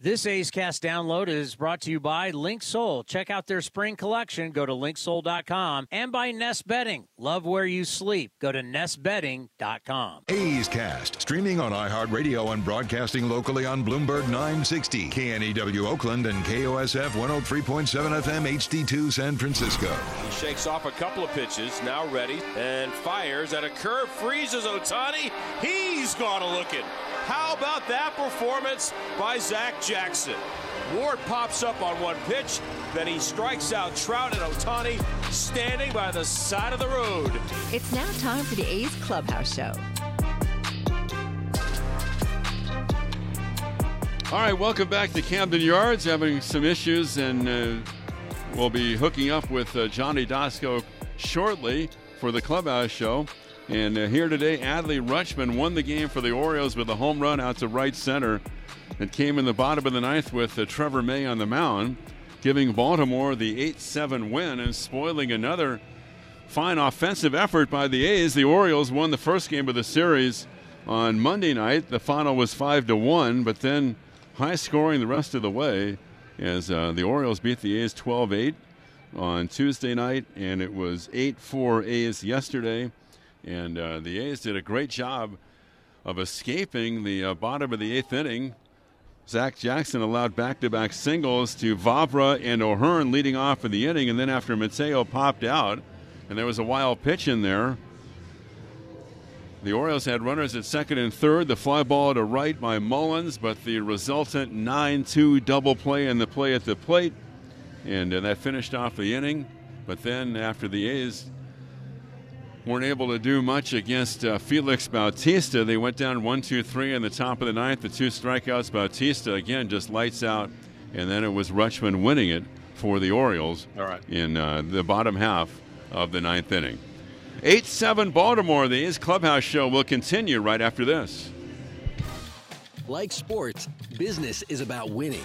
This A's Cast download is brought to you by Linksoul. Check out their spring collection. Go to linksoul.com and by Nest Bedding. Love where you sleep. Go to nestbedding.com. A's Cast, streaming on iHeartRadio and broadcasting locally on Bloomberg 960, KNEW Oakland, and KOSF 103.7 FM HD2 San Francisco. He shakes off a couple of pitches, now ready, and fires at a curve, freezes Ohtani. He's gone a looking. How about that performance by Zach Jackson? Ward pops up on one pitch, then he strikes out Trout and Ohtani standing by the side of the road. It's now time for the A's Clubhouse Show. All right, welcome back to Camden Yards. Having some issues, and uh, we'll be hooking up with uh, Johnny Doskow shortly for the Clubhouse Show. And uh, here today, Adley Rutschman won the game for the Orioles with a home run out to right center. It came in the bottom of the ninth with uh, Trevor May on the mound, giving Baltimore the 8 7 win and spoiling another fine offensive effort by the A's. The Orioles won the first game of the series on Monday night. The final was 5 to 1, but then high scoring the rest of the way as uh, the Orioles beat the A's 12 8 on Tuesday night, and it was 8 4 A's yesterday. And uh, the A's did a great job of escaping the uh, bottom of the eighth inning. Zach Jackson allowed back to back singles to Vavra and O'Hearn leading off in the inning, and then after Mateo popped out, and there was a wild pitch in there. The Orioles had runners at second and third. The fly ball to right by Mullins, but the resultant 9 2 double play and the play at the plate. And uh, that finished off the inning. But then after the A's weren't able to do much against uh, Felix Bautista, they went down 1 2 3 in the top of the ninth. The two strikeouts, Bautista again just lights out. And then it was Rutschman winning it for the Orioles All right. in uh, the bottom half of the ninth inning. 8 7 Baltimore. The A's Clubhouse Show will continue right after this. Like sports, business is about winning.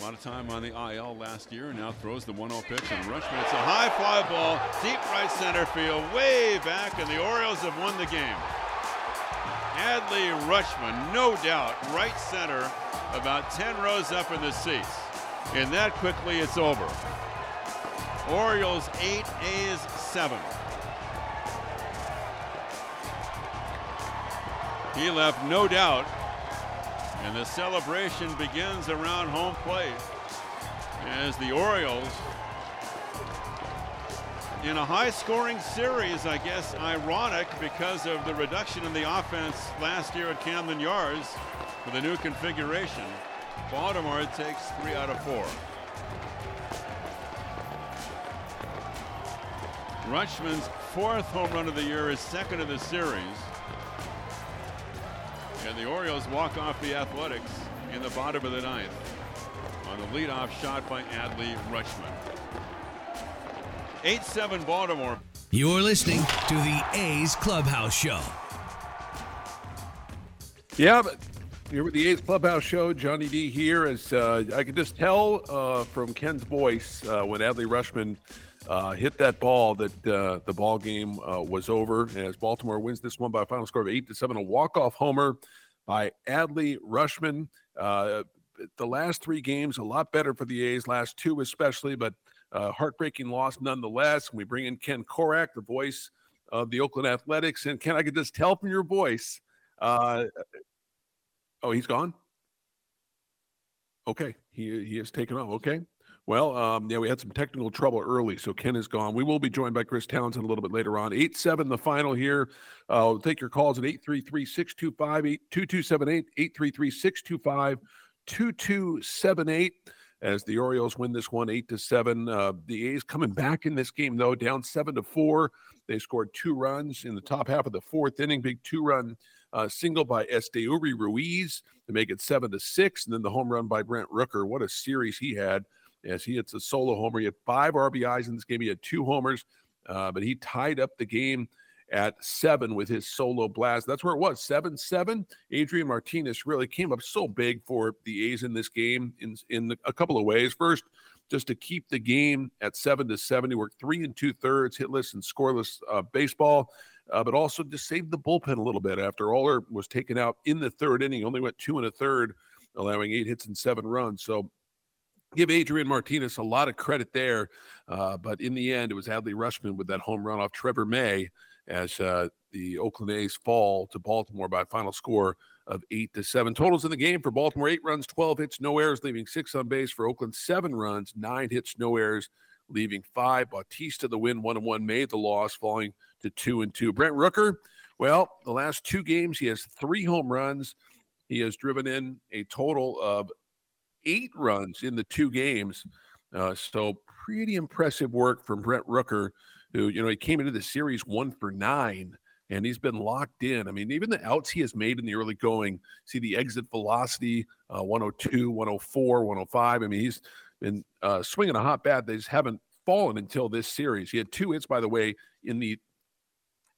A lot of time on the IL last year, and now throws the 1 0 pitch on Rutschman. It's a high fly ball, deep right center field, way back, and the Orioles have won the game. Adley Rutschman, no doubt, right center, about 10 rows up in the seats. And that quickly it's over. Orioles 8, A's 7. He left no doubt and the celebration begins around home plate as the Orioles, in a high scoring series, I guess ironic because of the reduction in the offense last year at Camden Yards with a new configuration. Baltimore takes three out of four. Rutschman's fourth home run of the year is second of the series. And the Orioles walk off the Athletics in the bottom of the ninth on a leadoff shot by Adley Rutschman. 8 7 Baltimore. You're listening to the A's Clubhouse Show. Yeah, but Here with the A's Clubhouse Show, Johnny D here. As uh, I could just tell uh, from Ken's voice uh, when Adley Rutschman uh, hit that ball that uh, the ball game uh, was over. As Baltimore wins this one by a final score of eight to seven, a walk-off homer by Adley Rutschman. the last three games a lot better for the A's, last two especially, but heartbreaking loss nonetheless. We bring in Ken Korach, the voice of the Oakland Athletics, and Ken, I could just tell from your voice. Oh, he's gone. Okay, he he has taken off. Okay. Well, um, yeah, we had some technical trouble early, so Ken is gone. We will be joined by Chris Townsend a little bit later on. 8 7 the final here. Uh, we'll take your calls at 833 625 2278, 833 625 2278 as the Orioles win this one 8 to 7. Uh, the A's coming back in this game, though, down 7 to 4. They scored two runs in the top half of the fourth inning, big two run uh, single by Esteury Ruiz to make it seven to six, and then the home run by Brent Rooker. What a series he had as he hits a solo homer. He had five RBIs in this game. He had two homers, uh, but he tied up the game at seven with his solo blast. That's where it was seven seven. Adrian Martinez really came up so big for the A's in this game in in a couple of ways. First, just to keep the game at seven to seven. He worked three and two thirds, hitless and scoreless uh, baseball uh, but also just saved the bullpen a little bit after Oller was taken out in the third inning. Only went two and a third, allowing eight hits and seven runs. So give Adrian Martinez a lot of credit there. Uh, but in the end, it was Adley Rutschman with that home run off Trevor May as uh, the Oakland A's fall to Baltimore by a final score of eight to seven. Totals in the game for Baltimore: eight runs, twelve hits, no errors, leaving six on base. For Oakland, seven runs, nine hits, no errors, leaving five. Bautista the win, one and one, made the loss, falling to two and two. Brent Rooker, well, the last two games he has three home runs. He has driven in a total of eight runs in the two games. Uh, so pretty impressive work from Brent Rooker, who you know he came into the series one for nine. And he's been locked in. I mean, even the outs he has made in the early going, see the exit velocity uh, 102, 104, 105. I mean, he's been uh, swinging a hot bat. They just haven't fallen until this series. He had two hits, by the way, in the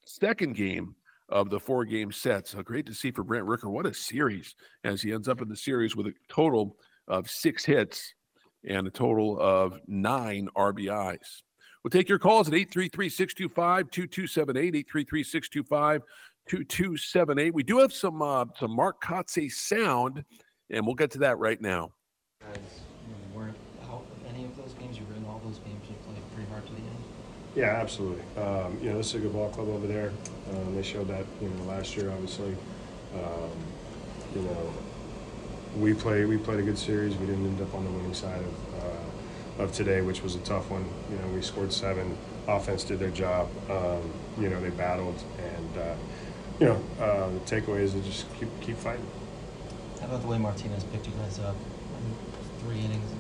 second game of the four game set. So great to see for Brent Rooker. What a series as he ends up in the series with a total of six hits and a total of nine RBIs. We'll take your calls at 833 625 2278, 833 625 2278. We do have some uh, some Mark Kotsay sound, and we'll get to that right now. Guys, you weren't out of any of those games. You were in all those games. You played pretty hard to the end. Yeah, absolutely. Um, you know, this is a good ball club over there. Um, they showed that you know last year, obviously. Um, you know, we played we played a good series. We didn't end up on the winning side of uh, of today, which was a tough one. You know, we scored seven. Offense did their job. Um, you know, they battled, and uh, you know, uh, the takeaway is to just keep keep fighting. How about the way Martinez picked you guys up? Three innings,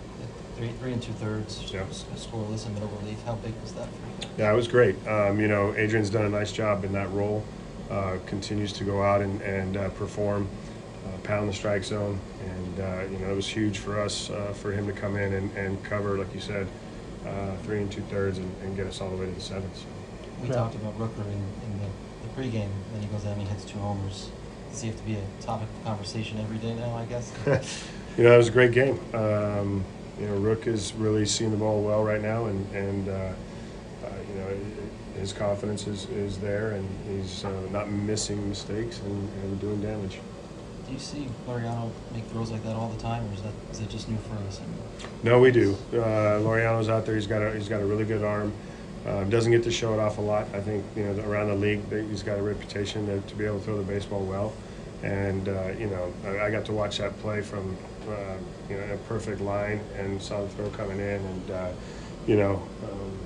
three three and two thirds, yeah. scoreless and middle relief. How big was that for you? Yeah, it was great. Um, you know, Adrian's done a nice job in that role. Uh, continues to go out and, and uh, perform, uh, pound the strike zone, and uh, you know it was huge for us uh, for him to come in and, and cover, like you said, uh, three and two thirds, and, and, get us all the way to the seventh. We yeah. talked about Rooker in, in the, the pregame. Then he goes out and he hits two homers. Does he have to be a topic of conversation every day now? I guess. you know, it was a great game. Um, you know, Rook is really seeing the ball well right now, and and uh, uh, you know his confidence is, is there, and he's uh, not missing mistakes and, and doing damage. Do you see Laureano make throws like that all the time, or is that is it just new for us? No, we do. Uh, Laureano's out there. He's got a he's got a really good arm. Uh, doesn't get to show it off a lot. I think you know around the league he's got a reputation to, to be able to throw the baseball well. And uh, you know I, I, got to watch that play from uh, you know a perfect line and saw the throw coming in, and uh, you know um,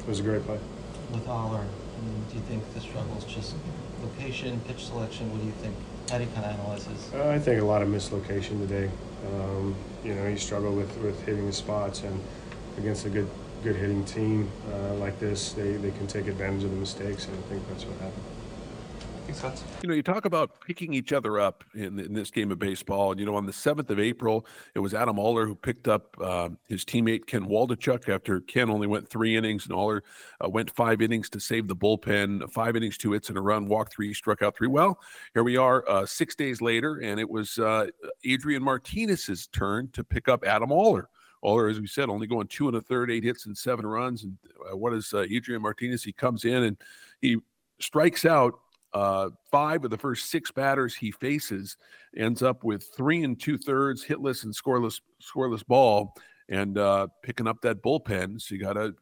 it was a great play. With Oller, do you think the struggle is just location, pitch selection? What do you think? How do you kind of analyze? Uh, I think a lot of mislocation today. Um, you know, he struggled with, with hitting the spots, and against a good good hitting team uh, like this, they, they can take advantage of the mistakes, and I think that's what happened. You You know, you talk about picking each other up in, in this game of baseball. And, you know, on the 7th of April, it was Adam Oller who picked up uh, his teammate Ken Waldichuk after Ken only went three innings and Oller uh, went five innings to save the bullpen. Five innings, two hits and a run, walked three, struck out three. Well, here we are uh, six days later, and it was uh, Adrian Martinez's turn to pick up Adam Oller. Oller, as we said, only going two and a third, eight hits and seven runs. And uh, what is uh, Adrian Martinez? He comes in and he strikes out uh, five of the first six batters he faces, ends up with three and two thirds hitless and scoreless scoreless ball, and uh, picking up that bullpen. So you got a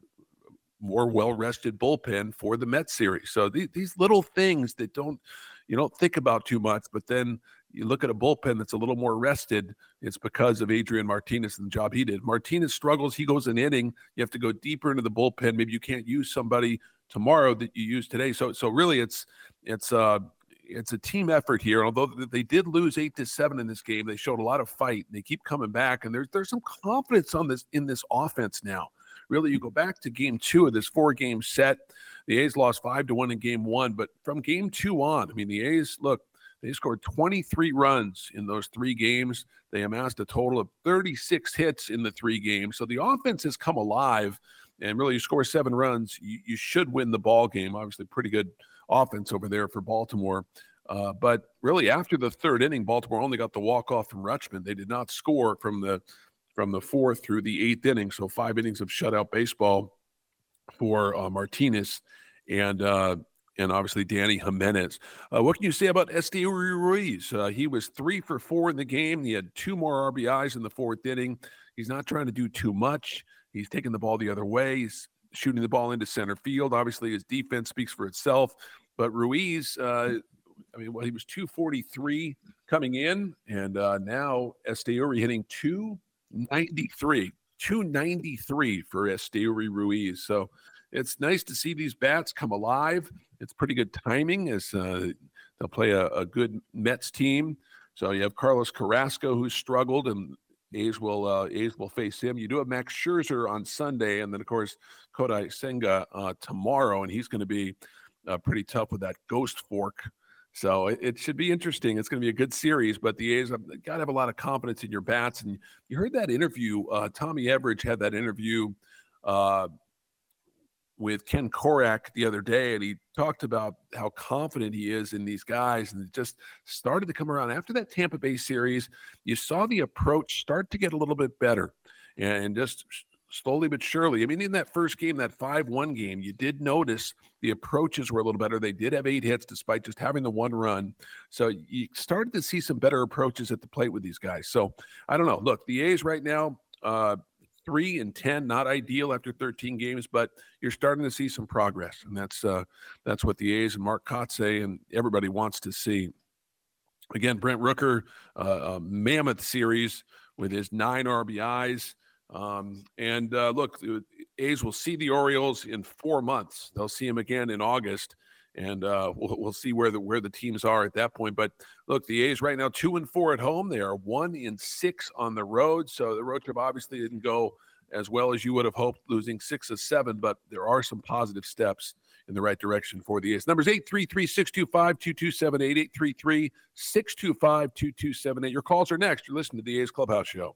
more well rested bullpen for the Mets series. So th- these little things that don't you don't think about too much, but then you look at a bullpen that's a little more rested, it's because of Adrian Martinez and the job he did. Martinez struggles, he goes an inning. You have to go deeper into the bullpen. Maybe you can't use somebody tomorrow that you use today. So so really it's it's uh it's a team effort here. Although they did lose eight to seven in this game, they showed a lot of fight. They keep coming back, and there's there's some confidence on this in this offense now. Really, you go back to game two of this four game set. The A's lost five to one in game one, but from game two on, I mean, the A's look, they scored 23 runs in those three games. They amassed a total of 36 hits in the three games. So the offense has come alive. And really, you score seven runs, you, you should win the ball game. Obviously, pretty good offense over there for Baltimore. Uh, but really, after the third inning, Baltimore only got the walk off from Rutschman. They did not score from the from the fourth through the eighth inning. So five innings of shutout baseball for uh, Martinez. And uh, and obviously Dany Jimenez. Uh, what can you say about Esteury Ruiz? Uh, he was three for four in the game. He had two more RBIs in the fourth inning. He's not trying to do too much. He's taking the ball the other way. He's shooting the ball into center field. Obviously, his defense speaks for itself. But Ruiz, uh, I mean, well, he was 243 coming in, and uh, now Esteury hitting 293. 293 for Esteury Ruiz. So it's nice to see these bats come alive. It's pretty good timing as uh, they'll play a, a, good Mets team. So you have Carlos Carrasco who struggled, and A's will uh, A's will face him. You do have Max Scherzer on Sunday, and then of course Kodai Senga uh, tomorrow, and he's going to be uh, pretty tough with that ghost fork. So it, it should be interesting. It's going to be a good series, but the A's have got to have a lot of confidence in your bats. And you heard that interview. Uh, Tommy Everidge had that interview uh, with Ken Korach the other day, and he talked about how confident he is in these guys, and it just started to come around after that Tampa Bay series. You saw the approach start to get a little bit better, and just slowly but surely. I mean, in that first game, that five-one game, you did notice the approaches were a little better. They did have eight hits despite just having the one run, so you started to see some better approaches at the plate with these guys. So I don't know. Look, the A's right now. Uh, three and ten, not ideal after 13 games, but you're starting to see some progress, and that's uh, that's what the A's and Mark Kotsay and everybody wants to see. Again, Brent Rooker, uh, a mammoth series with his nine RBIs. Um, and uh, look, A's will see the Orioles in four months. They'll see them again in August, and uh, we'll, we'll see where the where the teams are at that point. But look, the A's right now two and four at home. They are one in six on the road. So the road trip obviously didn't go as well as you would have hoped, losing six of seven. But there are some positive steps in the right direction for the A's. Numbers 833-625-2278, 833-625-2278. Your calls are next. You're listening to the A's Clubhouse Show.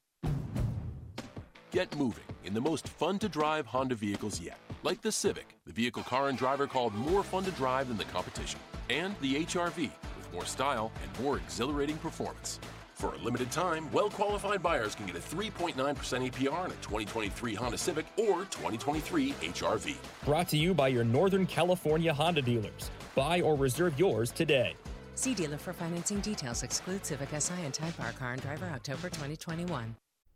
Get moving in the most fun to drive Honda vehicles yet like the Civic, the vehicle car and driver called more fun to drive than the competition, and the HRV with more style and more exhilarating performance. For a limited time, well qualified buyers can get a 3.9% APR on a 2023 Honda Civic or 2023 HRV. Brought to you by your Northern California Honda dealers. Buy or reserve yours today. See dealer for financing details. Exclude Civic Si and Type R Car and Driver October 2021.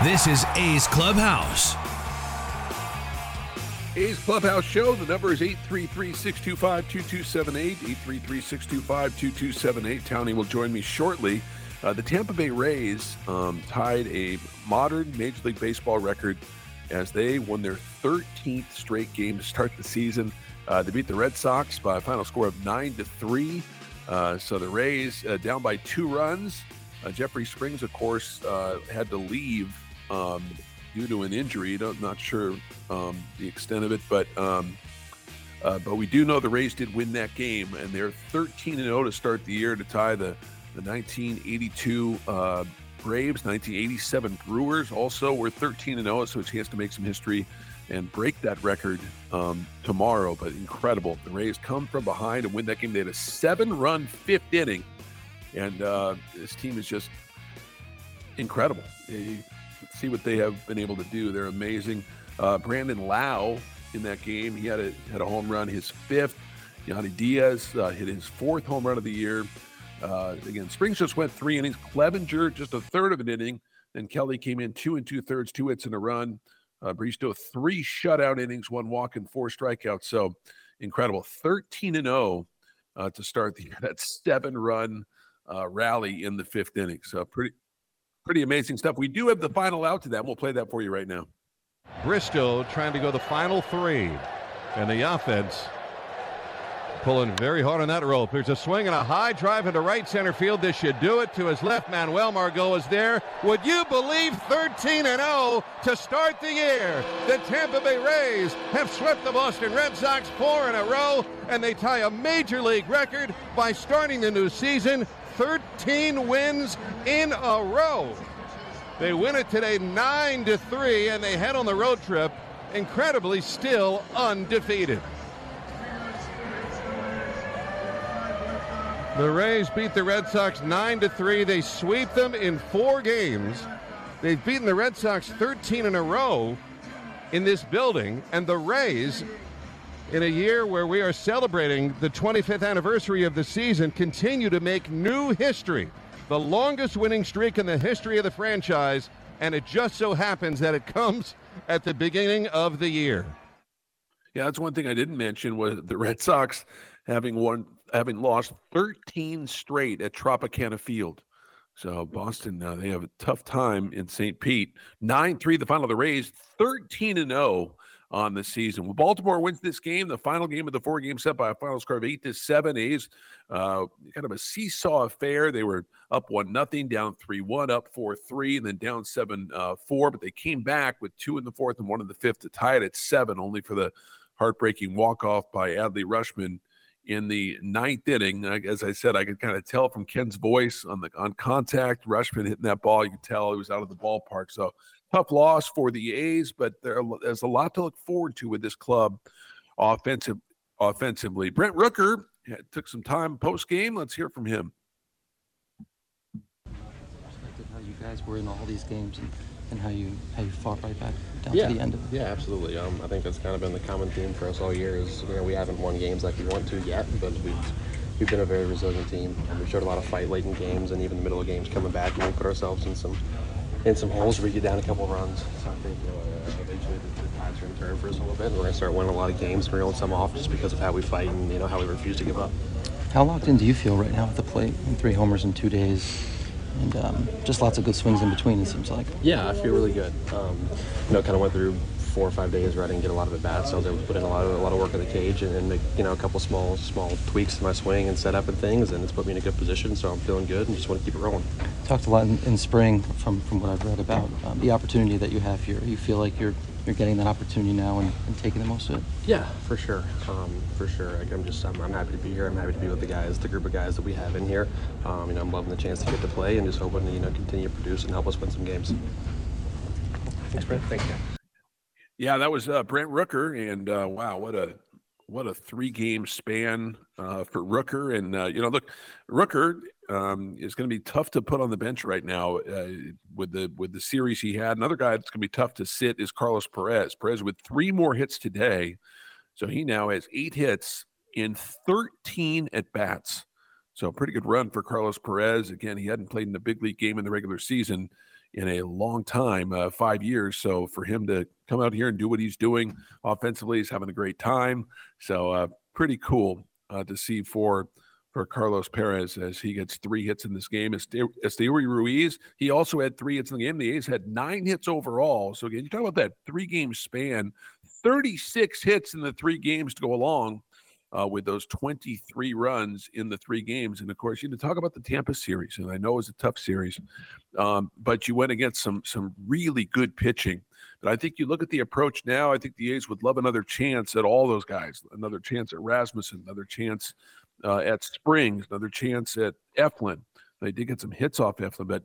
This is A's Clubhouse. A's Clubhouse Show. The number is 833-625-2278. 833-625-2278. Townie will join me shortly. Uh, the Tampa Bay Rays um, tied a modern Major League Baseball record as they won their 13th straight game to start the season. Uh, they beat the Red Sox by a final score of 9 to 3. Uh, so the Rays uh, down by two runs. Uh, Jeffrey Springs, of course, uh, had to leave um, due to an injury. I'm not sure um, the extent of it, but um, uh, but we do know the Rays did win that game, and they're 13 and 0 to start the year to tie the the 1982 uh, Braves, 1987 Brewers. Also, were 13 and 0, so a chance to make some history and break that record um, tomorrow. But incredible, the Rays come from behind and win that game. They had a seven-run fifth inning, and uh, this team is just incredible. See what they have been able to do. They're amazing. Uh, Brandon Lowe in that game, he had a had a home run, his fifth. Yandy Diaz uh, hit his fourth home run of the year. Uh, again, Springs just went three innings. Cleavinger just a third of an inning. Then Kelly came in two and two thirds, two hits and a run. Uh, Bristow three shutout innings, one walk and four strikeouts. So incredible, thirteen and zero oh, uh, to start the year. That seven run uh, rally in the fifth inning. So pretty pretty amazing stuff. We do have the final out to that. We'll play that for you right now. Bristow trying to go the final three, and the offense pulling very hard on that rope. There's a swing and a high drive into right center field. This should do it to his left. Manuel Margot is there. Would you believe 13 and 0 to start the year? The Tampa Bay Rays have swept the Boston Red Sox four in a row, and they tie a major league record by starting the new season 13 wins in a row. They win it today 9 to 3 and they head on the road trip incredibly still undefeated. The Rays beat the Red Sox 9 to 3. They sweep them in 4 games. They've beaten the Red Sox 13 in a row in this building and the Rays in a year where we are celebrating the 25th anniversary of the season, continue to make new history. The longest winning streak in the history of the franchise, and it just so happens that it comes at the beginning of the year. Yeah, that's one thing I didn't mention was the Red Sox having won, having lost 13 straight at Tropicana Field. So Boston, uh, they have a tough time in St. Pete. 9-3 the final of the Rays, 13 and 0 on the season. Well, Baltimore wins this game, the final game of the four game set by a final score of eight to seven. A's uh, kind of a seesaw affair. They were up one nothing, down three one, up four three, and then down seven uh, four. But they came back with two in the fourth and one in the fifth to tie it at seven, only for the heartbreaking walk off by Adley Rutschman in the ninth inning. As I said, I could kind of tell from Ken's voice on the on contact, Rutschman hitting that ball. You could tell he was out of the ballpark. So tough loss for the A's, but there, there's a lot to look forward to with this club offensive, offensively. Brent Rooker took some time post game. Let's hear from him. How you guys were in all these games and and how you how you fought right back down yeah. to the end of it. Yeah, absolutely. Um, I think that's kind of been the common theme for us all year. Is you know we haven't won games like we want to yet, but we've we've been a very resilient team. And we showed a lot of fight late in games, and even the middle of games coming back, and we put ourselves in some in some holes where we get down a couple of runs. So I think you know, uh, eventually the, the tides are going to turn for us a little bit, and we're going to start winning a lot of games, and reeling some off just because of how we fight and you know how we refuse to give up. How locked in do you feel right now at the plate? Three homers in two days, and um, just lots of good swings in between. It seems like. Yeah, I feel really good. Um, you know, kind of went through four or five days where I didn't get a lot of at bats. So I was able to put in a lot of a lot of work in the cage and, and make you know a couple small small tweaks to my swing and setup and things, and it's put me in a good position. So I'm feeling good and just want to keep it rolling. Talked a lot in, in spring from from what I've read about um, the opportunity that you have here. You feel like you're you're getting that opportunity now and, and taking the most of it. Yeah, for sure, um, for sure. Like, I'm just I'm, I'm, happy to be here. I'm happy to be with the guys, the group of guys that we have in here. Um, you know, I'm loving the chance to get to play and just hoping to you know continue to produce and help us win some games. Thanks, Brent. Thank you. Yeah, that was uh, Brent Rooker, and uh, wow, what a what a three game span uh, for Rooker. And uh, you know, look, Rooker um, is going to be tough to put on the bench right now uh, with the with the series he had. Another guy that's going to be tough to sit is Carlos Perez. Perez with three more hits today, so he now has eight hits in 13 at bats. So pretty good run for Carlos Perez. Again, he hadn't played in a big league game in the regular season in a long time, uh, five years. So for him to come out here and do what he's doing offensively, he's having a great time. So uh, pretty cool uh, to see for for Carlos Perez as he gets three hits in this game. Esteury Ruiz, he also had three hits in the game. The A's had nine hits overall. So again, you talk about that three game span, 36 hits in the three games to go along uh, with those 23 runs in the three games. And of course, you know, talk about the Tampa series, and I know it was a tough series, um, but you went against some some really good pitching. But I think you look at the approach now. I think the A's would love another chance at all those guys. Another chance at Rasmussen. Another chance uh, at Springs. Another chance at Eflin. They did get some hits off Eflin, but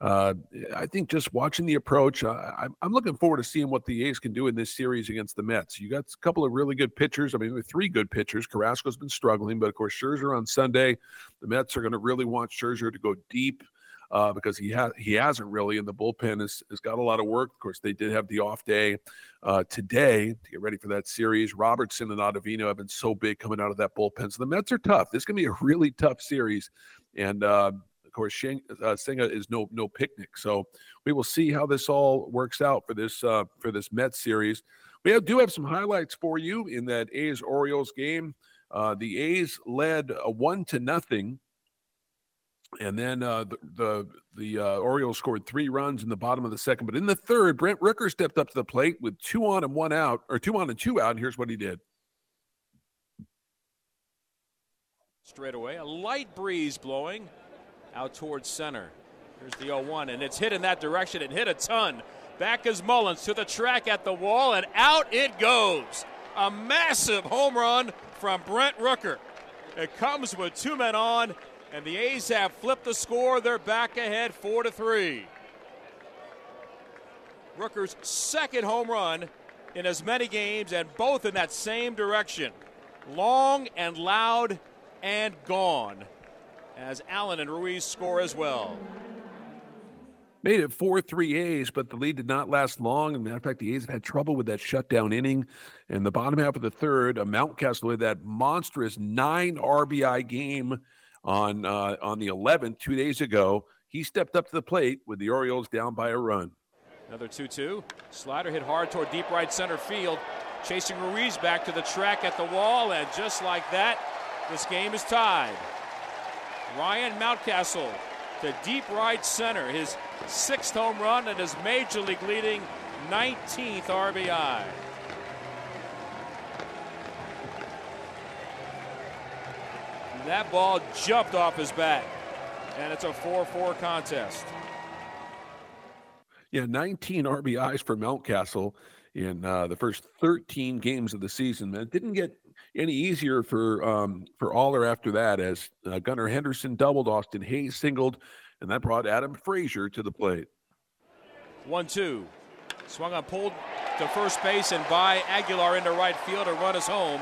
uh, I think just watching the approach, I, am looking forward to seeing what the A's can do in this series against the Mets. You got a couple of really good pitchers. I mean, three good pitchers. Carrasco's been struggling, but of course, Scherzer on Sunday. The Mets are going to really want Scherzer to go deep. Uh, because he has he hasn't really, and the bullpen has, has got a lot of work. Of course, they did have the off day uh, today to get ready for that series. Robertson and Ottavino have been so big coming out of that bullpen, so the Mets are tough. This is going to be a really tough series, and uh, course, Shing, uh, Senga is no no picnic. So we will see how this all works out for this uh, for this Mets series. We have, do have some highlights for you in that A's Orioles game. Uh, the A's led a one to nothing, and then uh, the the, the uh, Orioles scored three runs in the bottom of the second. But in the third, Brent Rooker stepped up to the plate with two on and one out, or two on and two out. And here's what he did. Straight away, a light breeze blowing out towards center. Here's the 0 1, and it's hit in that direction and hit a ton. Back is Mullins to the track at the wall, and out it goes. A massive home run from Brent Rooker. It comes with two men on, and the A's have flipped the score. They're back ahead 4 to 3. Rooker's second home run in as many games, and both in that same direction. Long and loud and gone as Allen and Ruiz score as well. Made it 4 3 A's, but the lead did not last long. As a matter of fact, the A's have had trouble with that shutdown inning. In the bottom half of the third, a Mountcastle had that monstrous nine RBI game on uh, on the 11th two days ago. He stepped up to the plate with the Orioles down by a run. Another 2 2. Slider hit hard toward deep right center field. Chasing Ruiz back to the track at the wall, and just like that, this game is tied. Ryan Mountcastle to deep right center, his sixth home run and his major league leading 19th RBI. That ball jumped off his bat, and it's a 4 4 contest. Yeah, 19 RBIs for Mountcastle in uh, the first 13 games of the season. Man, didn't get any easier for um, for Oller after that as uh, Gunnar Henderson doubled, Austin Hays singled, and that brought Adam Frazier to the plate. One two, swung on pulled to first base and by Aguilar into right field to run us home.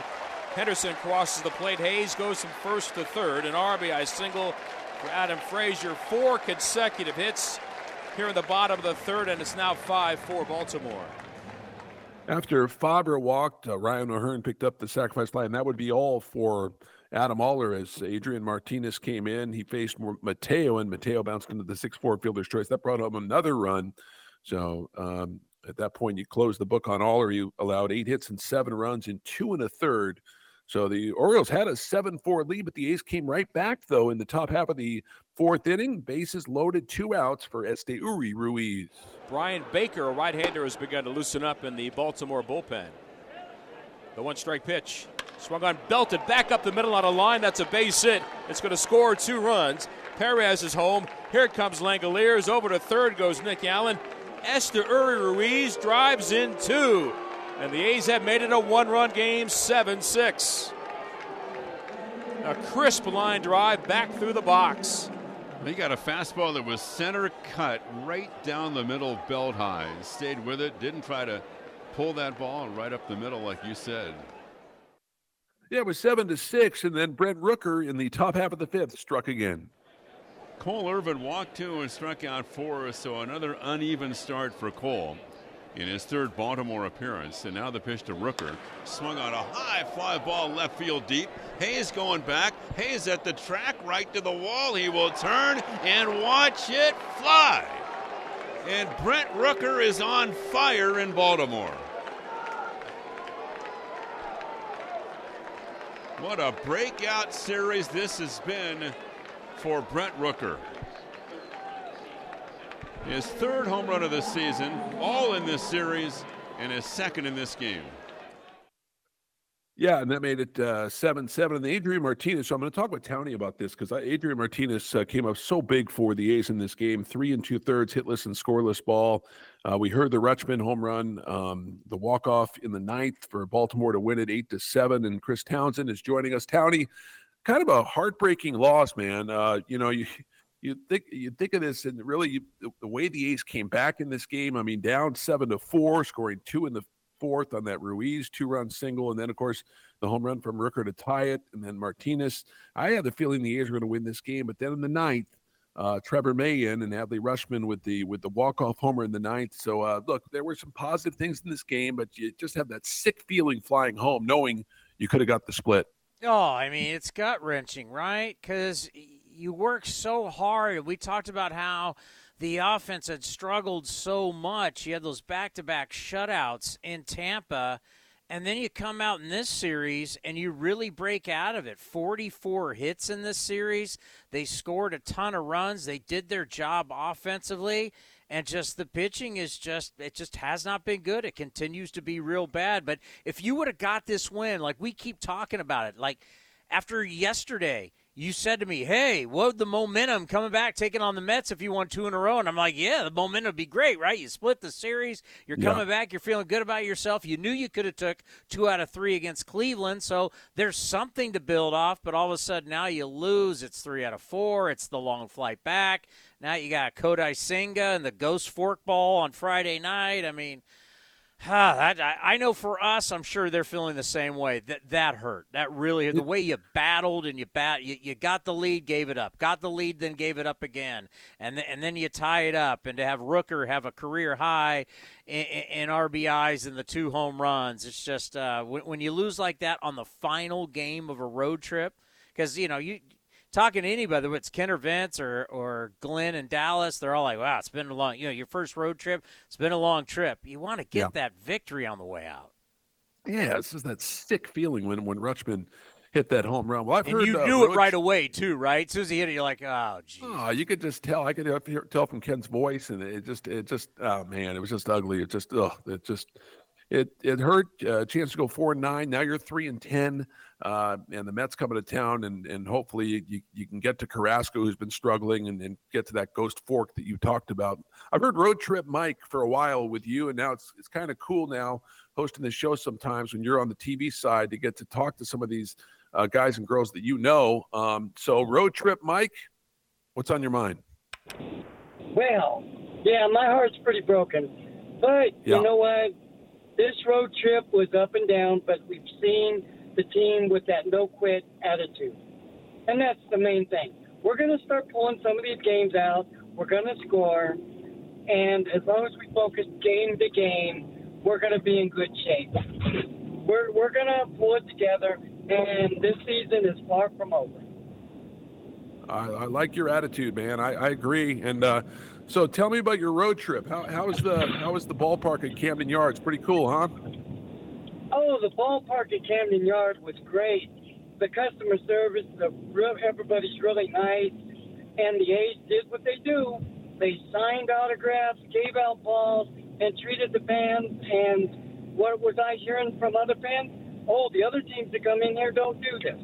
Henderson crosses the plate. Hayes goes from first to third. An RBI single for Adam Frazier. Four consecutive hits here in the bottom of the third, and it's now 5 4 Baltimore. After Faber walked, uh, Ryan O'Hearn picked up the sacrifice line. That would be all for Adam Oller as Adrian Martinez came in. He faced Mateo, and Mateo bounced into the 6 4 fielder's choice. That brought home another run. So um, at that point, you closed the book on Oller. You allowed eight hits and seven runs in two and a third. So the Orioles had a 7 4 lead, but the A's came right back, though, in the top half of the fourth inning. Bases loaded, two outs for Esteury Ruiz. Bryan Baker, a right hander, has begun to loosen up in the Baltimore bullpen. The one strike pitch. Swung on, belted back up the middle on a line. That's a base hit. It's going to score two runs. Perez is home. Here comes Laureano. Over to third goes Nick Allen. Esteury Ruiz drives in two. And the A's have made it a one run game, 7 6. A crisp line drive back through the box. He got a fastball that was center cut right down the middle, belt high. Stayed with it, didn't try to pull that ball right up the middle, like you said. Yeah, it was seven to six, and then Brent Rooker in the top half of the fifth struck again. Cole Irvin walked two and struck out four, so another uneven start for Cole in his third Baltimore appearance. And now the pitch to Rooker. Swung on a high fly ball left field deep. Hays going back. Hays at the track right to the wall. He will turn and watch it fly. And Brent Rooker is on fire in Baltimore. What a breakout series this has been for Brent Rooker. His third home run of the season, all in this series, and his second in this game. Yeah, and that made it uh, 7 7. And Adrian Martinez, so I'm going to talk with Townie about this because Adrian Martinez uh, came up so big for the A's in this game. Three and two thirds, hitless and scoreless ball. Uh, we heard the Rutschman home run, um, the walk off in the ninth for Baltimore to win it 8 to 7. And Chris Townsend is joining us. Townie, kind of a heartbreaking loss, man. Uh, you know, you you think you think of this and really you, the way the A's came back in this game. I mean, down seven to four, scoring two in the fourth on that Ruiz two run single, and then of course the home run from Rooker to tie it, and then Martinez. I had the feeling the A's were going to win this game, but then in the ninth, uh, Trevor May in and Adley Rutschman with the with the walk off homer in the ninth. So uh, look, there were some positive things in this game, but you just have that sick feeling flying home, knowing you could have got the split. Oh, I mean, it's gut wrenching, right? Because you work so hard. We talked about how the offense had struggled so much. You had those back to back shutouts in Tampa. And then you come out in this series and you really break out of it. 44 hits in this series. They scored a ton of runs. They did their job offensively. And just the pitching is just, it just has not been good. It continues to be real bad. But if you would have got this win, like we keep talking about it, like after yesterday, you said to me, "Hey, what the momentum coming back, taking on the Mets if you won two in a row?" And I'm like, "Yeah, the momentum would be great, right? You split the series, you're coming yeah. back, you're feeling good about yourself. You knew you could have took two out of three against Cleveland, so there's something to build off. But all of a sudden, now you lose. It's three out of four. It's the long flight back. Now you got Kodai Senga and the ghost forkball on Friday night. I mean." That, I, know for us, I'm sure they're feeling the same way. That that hurt. That really hurt the way you battled and you bat you, you got the lead, gave it up. Got the lead, then gave it up again, and th- and then you tie it up. And to have Rooker have a career high in, in RBIs and the two home runs, it's just uh, when, when you lose like that on the final game of a road trip, because you know you talking to anybody, whether it's Ken or Vince or, or Glen and Dallas, they're all like, wow, it's been a long, you know, your first road trip, it's been a long trip. You want to get yeah. that victory on the way out. Yeah, it's just that sick feeling when, when Rutschman hit that home run. Well, I've and heard you uh, knew it right away too, right? As soon as he hit it, you're like, oh, geez. Oh, you could just tell. I could tell from Ken's voice, and it just, it just, oh man, it was just ugly. It just, oh, it just, it it hurt. Uh, chance to go four and nine. Now you're three and ten, uh, and the Mets coming to town, and and hopefully you, you can get to Carrasco, who's been struggling, and, and get to that ghost fork that you talked about. I've heard Road Trip Mike for a while with you, and now it's it's kind of cool now hosting the show sometimes when you're on the TV side to get to talk to some of these uh, guys and girls that you know. Um, so Road Trip Mike, what's on your mind? Well, yeah, my heart's pretty broken, but yeah. you know what? this road trip was up and down, but we've seen the team with that no quit attitude. And that's the main thing. We're going to start pulling some of these games out. We're going to score. And as long as we focus game to game, we're going to be in good shape. We're, we're going to pull it together, and this season is far from over. I, I like your attitude, man. I, I agree. And uh, so, tell me about your road trip. How, how was the how was the ballpark at Camden Yards? Pretty cool, huh? Oh, the ballpark at Camden Yards was great. The customer service, the everybody's really nice, and the A's did what they do. They signed autographs, gave out balls, and treated the fans. And what was I hearing from other fans? Oh, the other teams that come in here don't do this.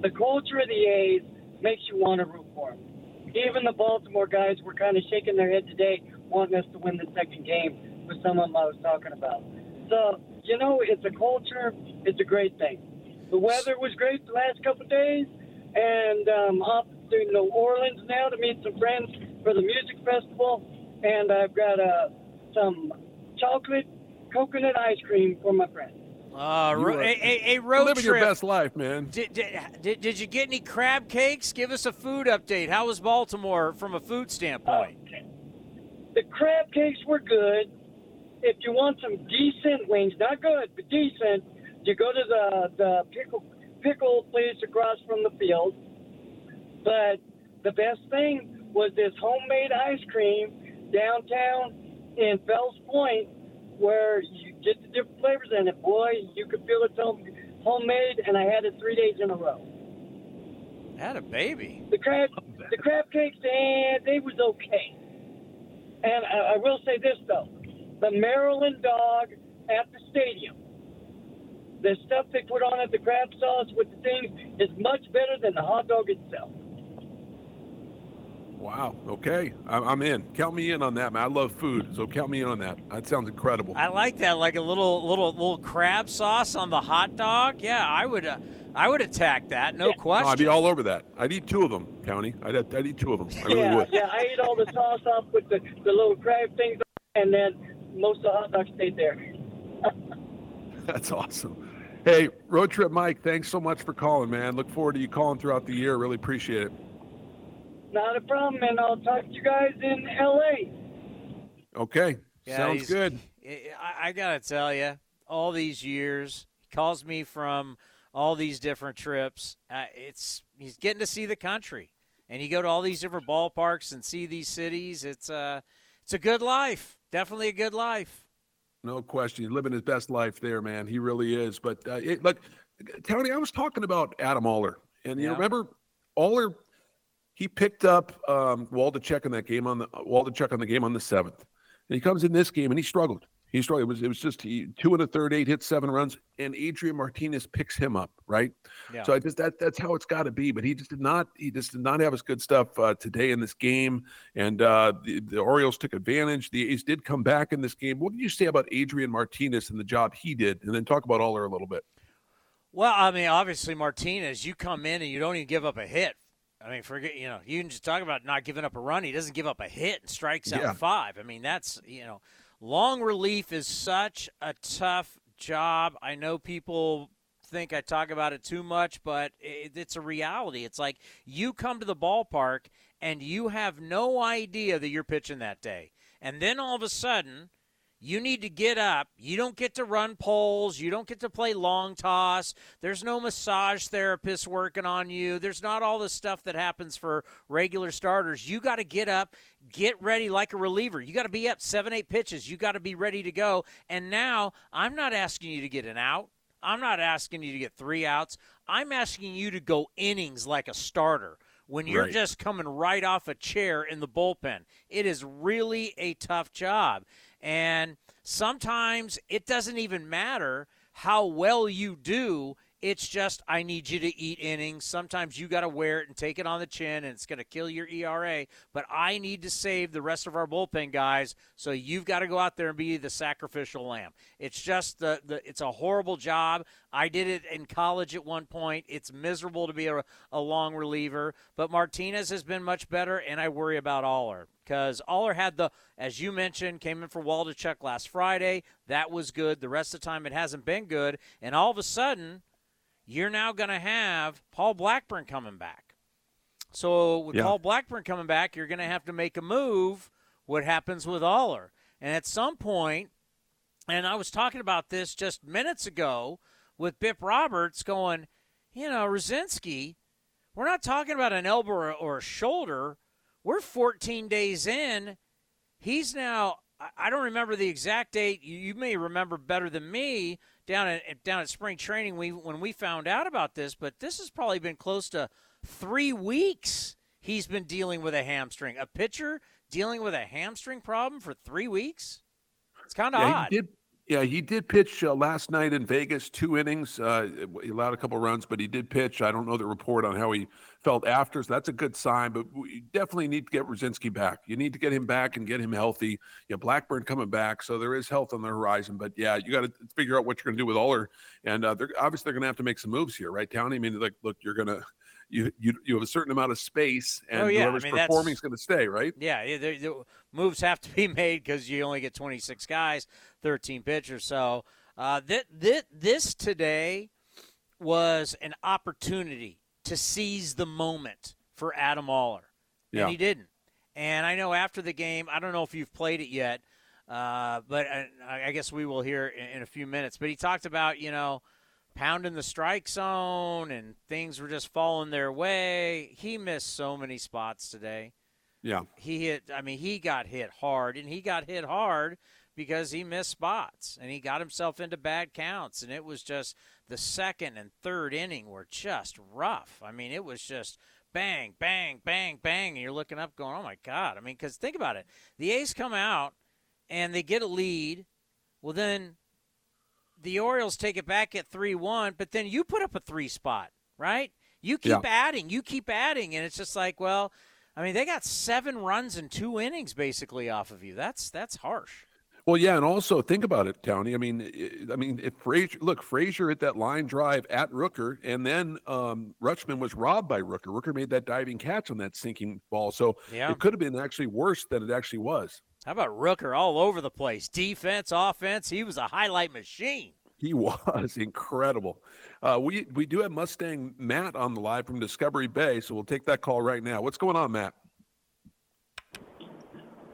The culture of the A's makes you want to root for them. Even the Baltimore guys were kind of shaking their head today, wanting us to win the second game with some of them I was talking about. So, you know, it's a culture. It's a great thing. The weather was great the last couple of days, and um, off to New Orleans now to meet some friends for the music festival, and I've got uh, some chocolate coconut ice cream for my friends. Uh, ro- a, a, a road living trip. your best life, man. Did, did, did, did you get any crab cakes? Give us a food update. How was Baltimore from a food standpoint? The crab cakes were good. If you want some decent wings, not good, but decent, you go to the the pickle pickle place across from the field. But the best thing was this homemade ice cream downtown in Fells Point, where you get the different flavors in it. Boy, you could feel it's home, homemade, and I had it three days in a row. Had a baby. The crab, the crab cakes, and they was okay. And I, I will say this though, the Maryland dog at the stadium, the stuff they put on at the crab sauce with the things, is much better than the hot dog itself. Wow. Okay, I'm, I'm in. Count me in on that, man. I love food, so count me in on that. That sounds incredible. I like that, like a little little little crab sauce on the hot dog. Yeah, I would, uh, I would attack that, no Oh, question. I'd be all over that. I'd eat two of them, County. I'd, I'd eat two of them. I really yeah, would. yeah, I eat all the sauce off with the, the little crab things, and then most of the hot dogs stayed there. That's awesome. Hey, Road Trip Mike, thanks so much for calling, man. Look forward to you calling throughout the year. Really appreciate it. Not a problem, and I'll talk to you guys in L.A. Okay, Yeah, sounds good. I, I gotta tell you, all these years, he calls me from all these different trips. Uh, it's he's getting to see the country, and you go to all these different ballparks and see these cities. It's uh, it's a good life. Definitely a good life. No question. He's living his best life there, man. He really is. But uh, it, look, Tony, I was talking about Adam Oller, and you remember Oller. He picked up um, Waldichuk in that game on the Waldichuk on the game on the seventh, and he comes in this game and he struggled. He struggled. It was it was just he, two and a third, eight hits, seven runs, and Adrian Martinez picks him up, right? Yeah. So I just that that's how it's got to be. But he just did not he just did not have his good stuff uh, today in this game, and uh, the, the Orioles took advantage. The A's did come back in this game. What did you say about Adrian Martinez and the job he did, and then talk about Oller a little bit? Well, I mean, obviously Martinez, you come in and you don't even give up a hit. I mean, forget you know, you can just talk about not giving up a run. He doesn't give up a hit and strikes out Yeah. five. I mean, that's you know, long relief is such a tough job. I know people think I talk about it too much, but it, it's a reality. It's like you come to the ballpark and you have no idea that you're pitching that day, and then all of a sudden you need to get up. You don't get to run poles. You don't get to play long toss. There's no massage therapist working on you. There's not all the stuff that happens for regular starters. You got to get up, get ready like a reliever. You got to be up seven, eight pitches. You got to be ready to go. And now I'm not asking you to get an out. I'm not asking you to get three outs. I'm asking you to go innings like a starter when you're Right. just coming right off a chair in the bullpen. It is really a tough job. And sometimes it doesn't even matter how well you do. It's just, I need you to eat innings. Sometimes you got to wear it and take it on the chin, and it's going to kill your ERA. But I need to save the rest of our bullpen guys, so you've got to go out there and be the sacrificial lamb. It's just the, the it's a horrible job. I did it in college at one point. It's miserable to be a, a long reliever, but Martinez has been much better, and I worry about Oller because Oller had the, as you mentioned, came in for Waldichuk last Friday. That was good. The rest of the time, it hasn't been good, and all of a sudden, you're now going to have Paul Blackburn coming back. So with Yeah. Paul Blackburn coming back, you're going to have to make a move what happens with Oller. And at some point, and I was talking about this just minutes ago with Bip Roberts going, you know, Rucinski, we're not talking about an elbow or, or a shoulder. We're 14 days in. He's now, I don't remember the exact date. You, may remember better than me down at down at spring training we when we found out about this, but this has probably been close to three weeks. He's been dealing with a hamstring. A pitcher dealing with a hamstring problem for three weeks. It's kind of yeah, odd. He did, yeah, he did pitch uh, last night in Vegas, two innings. Uh, he allowed a couple runs, but he did pitch. I don't know the report on how he felt after, so that's a good sign. But we definitely need to get Rucinski back. You need to get him back and get him healthy. Yeah, Blackburn coming back, so there is health on the horizon. But yeah, you got to figure out what you're going to do with Oller, and uh, they're obviously they're going to have to make some moves here, right, Townie? I mean, like, look, you're going to you you you have a certain amount of space, and oh, yeah. whoever's I mean, performing is going to stay, right? Yeah, the, the moves have to be made because you only get 26 guys, 13 pitchers. So uh, th- th- this today was an opportunity to seize the moment for Adam Yeah. and he didn't. And I know after the game, I don't know if you've played it yet, uh, but I, I guess we will hear in, in a few minutes. But he talked about you know pounding the strike zone and things were just falling their way. He missed so many spots today. Yeah. He hit I mean he got hit hard and he got hit hard because he missed spots and he got himself into bad counts and it was just the second and third inning were just rough. I mean it was just bang bang bang bang and you're looking up going oh my god. I mean cuz think about it. The A's come out and they get a lead. Well then the Orioles take it back at 3 1, but then you put up a three spot, right? You keep Yeah. adding, you keep adding, and it's just like, well, I mean, they got seven runs in two innings basically off of you. That's that's harsh. Well, yeah, and also think about it, Tony. I mean, i- I mean, if Frazier, look, Frazier hit that line drive at Rooker, and then um, Rutschman was robbed by Rooker. Rooker made that diving catch on that sinking ball, so Yeah. it could have been actually worse than it actually was. How about Rooker all over the place? Defense, offense, he was a highlight machine. He was incredible. Uh, we we do have Mustang Matt on the live from Discovery Bay, so we'll take that call right now. What's going on, Matt?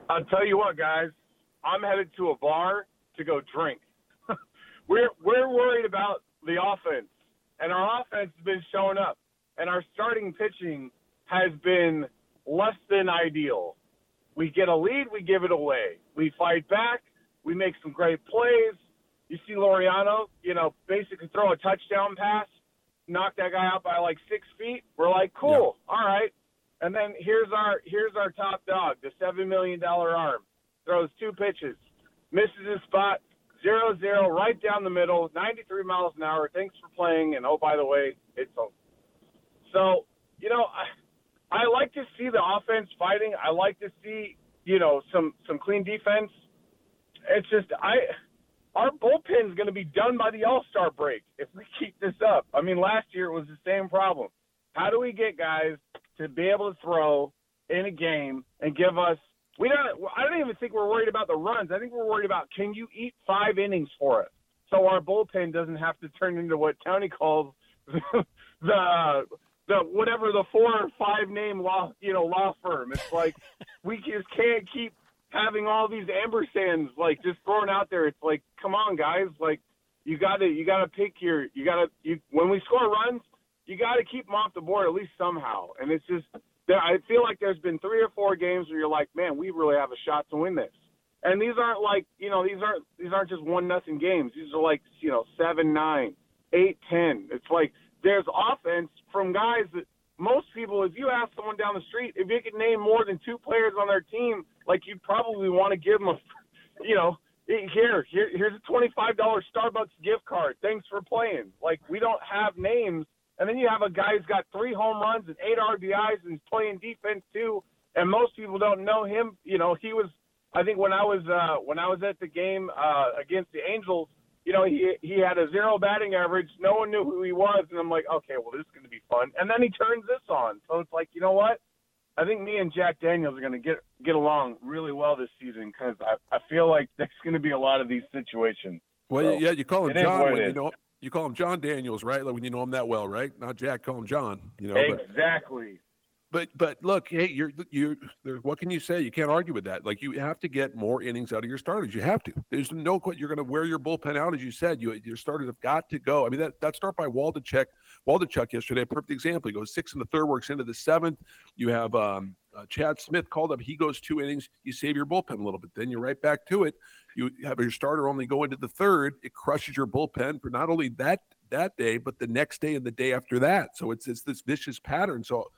I'll tell you what, guys. I'm headed to a bar to go drink. we're we're worried about the offense, and our offense has been showing up, and our starting pitching has been less than ideal. We get a lead, we give it away. We fight back, we make some great plays. You see Laureano, you know, basically throw a touchdown pass, knock that guy out by like six feet. We're like, cool, all right. And then here's our here's our top dog, the seven million dollar arm. Throws two pitches, misses his spot, zero zero, right down the middle, 93 miles an hour. Thanks for playing, and oh by the way, it's over. So you know, I, I like to see the offense fighting. I like to see you know some some clean defense. It's just I our bullpen's going to be done by the All Star break if we keep this up. I mean, last year it was the same problem. How do we get guys to be able to throw in a game and give us? We don't. I don't even think we're worried about the runs. I think we're worried about can you eat five innings for us, so our bullpen doesn't have to turn into what Tony calls the the whatever the four or five name law you know law firm. It's like we just can't keep having all these ambersands like just thrown out there. It's like, come on, guys, like you got to you got to pick your you got to you when we score runs, you got to keep them off the board at least somehow. And it's just there. I feel like there's been three or four games where you're like, man, we really have a shot to win this. And these aren't like you know these aren't these aren't just one nothing games. These are like you know seven nine, eight ten. It's like there's offense from guys that most people, if you ask someone down the street, if you could name more than two players on their team, like you'd probably want to give them a, you know, here, here, here's a twenty-five dollar Starbucks gift card. Thanks for playing. Like we don't have names, and then you have a guy who's got three home runs and eight RBIs and he's playing defense too. And most people don't know him. You know, he was. I think when I was uh, when I was at the game uh, against the Angels, you know, he he had a zero batting average. No one knew who he was, and I'm like, okay, well, this is going to be fun. And then he turns this on, so it's like, you know what? I think me and Jack Daniels are going to get get along really well this season because I I feel like there's going to be a lot of these situations. Well, So, yeah, you call him John when you know you call him John Daniels, right? Like when you know him that well, right? Not Jack, call him John. You know, Exactly. But but look, hey, you're you. There, what can you say? You can't argue with that. Like you have to get more innings out of your starters. You have to. There's no you're going to wear your bullpen out, as you said. You your starters have got to go. I mean that that start by Waldichuk, Waldichuk yesterday, perfect example. He goes six in the third, works into the seventh. You have um, uh, Chad Smith called up. He goes two innings. You save your bullpen a little bit. Then you're right back to it. You have your starter only go into the third. It crushes your bullpen for not only that that day, but the next day and the day after that. So it's it's this vicious pattern. So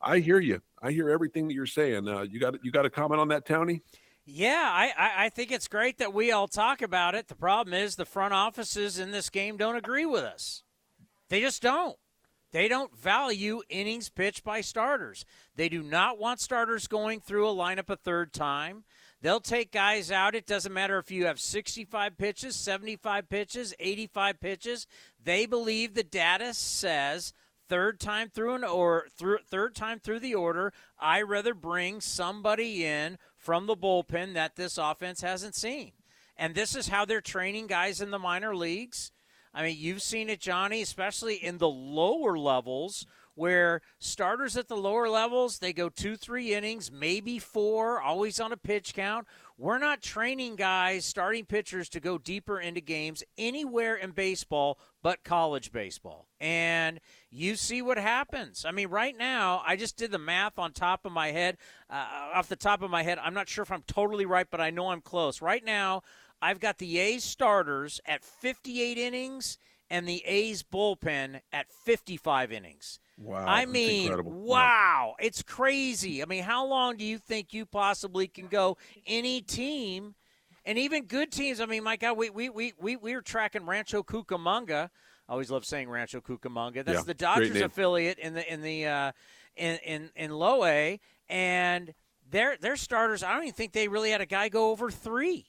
I hear you. I hear everything that you're saying. Uh, you got you got a comment on that, Tony? Yeah, I, I, I think it's great that we all talk about it. The problem is the front offices in this game don't agree with us. They just don't. They don't value innings pitched by starters. They do not want starters going through a lineup a third time. They'll take guys out. It doesn't matter if you have 65 pitches, 75 pitches, 85 pitches. They believe the data says third time through an or through third time through the order, I rather bring somebody in from the bullpen that this offense hasn't seen. And this is how they're training guys in the minor leagues. I mean, you've seen it, Johnny, especially in the lower levels where starters at the lower levels, they go two, three innings, maybe four, always on a pitch count. We're not training guys, starting pitchers, to go deeper into games anywhere in baseball but college baseball. And you see what happens. I mean, right now, I just did the math on top of my head. Uh, off the top of my head, I'm not sure if I'm totally right, but I know I'm close. Right now, I've got the A's starters at 58 innings and the A's bullpen at 55 innings. Wow. I mean, wow. Yeah. It's crazy. I mean, how long do you think you possibly can go? Any team – and even good teams. I mean, my God, we we we we, we were tracking Rancho Cucamonga. I always love saying Rancho Cucamonga. That's yeah, the Dodgers affiliate in the in the uh, in in in low A, and their their starters. I don't even think they really had a guy go over three.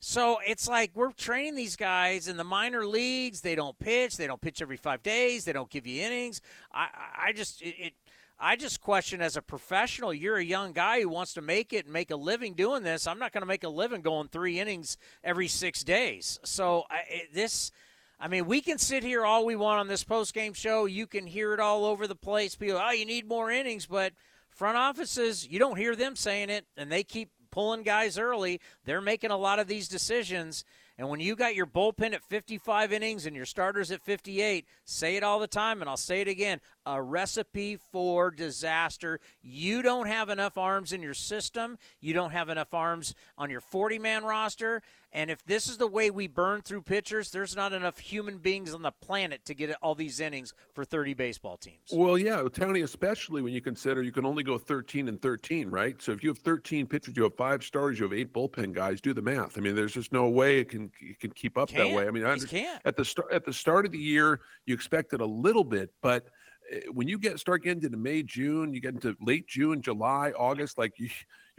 So it's like we're training these guys in the minor leagues. They don't pitch. They don't pitch every five days. They don't give you innings. I I just it, it I just question as a professional, you're a young guy who wants to make it and make a living doing this. I'm not going to make a living going three innings every six days. So I, this, I mean, we can sit here all we want on this post game show. You can hear it all over the place. People, oh, you need more innings, but front offices, you don't hear them saying it, and they keep pulling guys early. They're making a lot of these decisions. And when you got your bullpen at 55 innings and your starters at 58, say it all the time, and I'll say it again a recipe for disaster. You don't have enough arms in your system, you don't have enough arms on your 40 man roster. And if this is the way we burn through pitchers, there's not enough human beings on the planet to get all these innings for 30 baseball teams. Well, yeah, Tony, especially when you consider you can only go 13 and 13, right? So if you have 13 pitchers, you have five stars, you have eight bullpen guys. Do the math. I mean, there's just no way it can it can keep up can't. that way. I mean, I can't. at the start at the start of the year, you expected a little bit, but eh, when you get start getting into May, June, you get into late June, July, August, like you,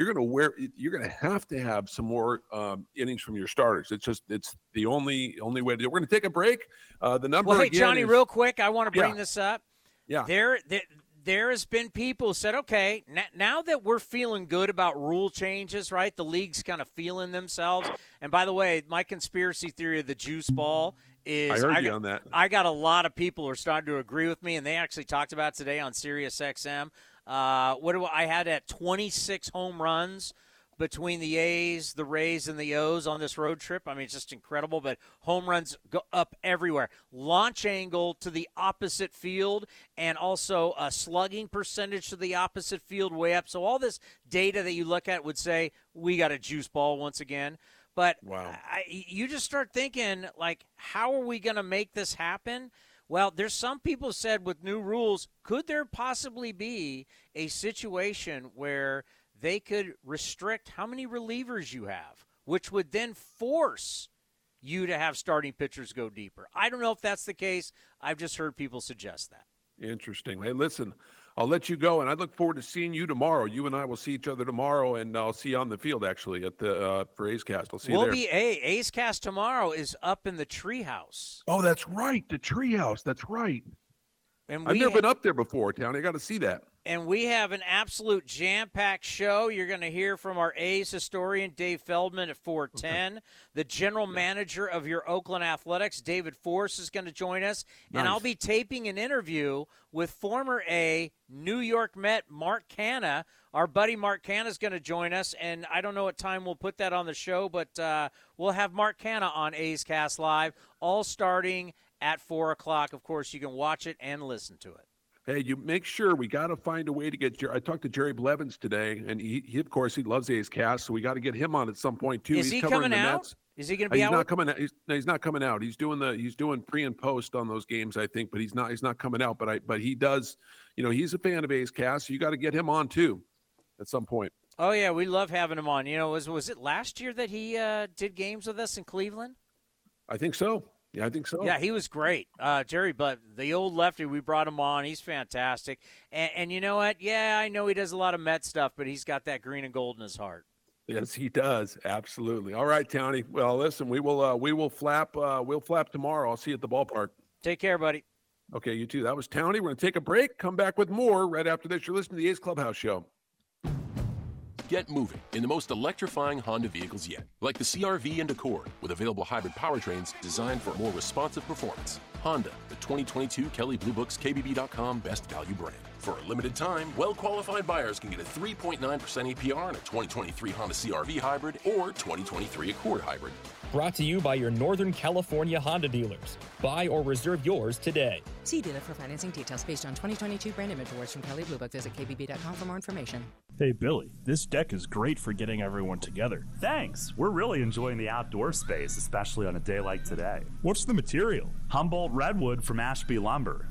you're going to wear you're going to have to have some more um, innings from your starters. It's just it's the only only way to do it. We're going to take a break. Uh, the number. Well, hey Johnny, is, real quick, I want to bring yeah. this up. Yeah. There, there, there has been people said, okay, n- now that we're feeling good about rule changes, right? The league's kind of feeling themselves. And by the way, my conspiracy theory of the juice ball is I heard I you got, on that. I got a lot of people who are starting to agree with me, and they actually talked about today on Sirius XM. Uh, what do I, I had at 26 home runs between the A's, the Rays, and the O's on this road trip. I mean, it's just incredible. But home runs go up everywhere. Launch angle to the opposite field, and also a slugging percentage to the opposite field way up. So all this data that you look at would say we got a juice ball once again. But wow. I, you just start thinking like, how are we going to make this happen? Well, there's some people said with new rules, could there possibly be a situation where they could restrict how many relievers you have, which would then force you to have starting pitchers go deeper. I don't know if that's the case. I've just heard people suggest that. Interesting. Hey, listen, I'll let you go, and I look forward to seeing you tomorrow. You and I will see each other tomorrow, and I'll see you on the field actually at the uh, for A's Cast. I'll see we'll you there. be a A's Cast tomorrow is up in the treehouse. Oh, that's right, the treehouse. That's right. And I've never ha- been up there before, Town. I got to see that. And we have an absolute jam-packed show. You're going to hear from our A's historian Dave Feldman at 410. Okay. The general manager of your Oakland Athletics, David Forst, is going to join us, nice. and I'll be taping an interview with former A New York Met Mark Canha. Our buddy Mark Canha is going to join us, and I don't know what time we'll put that on the show, but uh, we'll have Mark Canha on A's Cast Live, all starting at four o'clock. Of course, you can watch it and listen to it. Hey, you make sure we got to find a way to get. Jerry. I talked to Jerry Blevins today, and he, he of course, he loves A's Cast, so we got to get him on at some point too. Is he's he covering coming the out? Mets. Is he going to Uh, be he's out? not coming out. He's, no, he's not coming out. He's doing the he's doing pre and post on those games, I think, but he's not he's not coming out. But I but he does, you know, he's a fan of A's Cast. So you got to get him on too, at some point. Oh yeah, we love having him on. You know, was was it last year that he uh, did games with us in Cleveland? I think so. Yeah, I think so. Yeah, he was great, uh, Jerry. But the old lefty, we brought him on. He's fantastic. And, and you know what? Yeah, I know he does a lot of Met stuff, but he's got that green and gold in his heart. Yes, he does. Absolutely. All right, Townie. Well, listen, we will uh, we will flap uh, we'll flap tomorrow. I'll see you at the ballpark. Take care, buddy. Okay, you too. That was Townie. We're gonna take a break. Come back with more right after this. You're listening to the A's Clubhouse Show. Get moving in the most electrifying Honda vehicles yet, like the CRV and Accord, with available hybrid powertrains designed for more responsive performance. Honda, the 2022 Kelley Blue Books KBB.com Best Value Brand. For a limited time, well qualified buyers can get a 3.9% APR on a 2023 Honda CRV Hybrid or 2023 Accord Hybrid. Brought to you by your Northern California Honda dealers. Buy or reserve yours today. See dealer for financing details based on 2022 brand image awards from Kelley Blue Book. Visit kbb.com for more information. Hey Billy, this deck is great for getting everyone together. Thanks. We're really enjoying the outdoor space, especially on a day like today. What's the material? Humboldt Redwood from Ashby Lumber.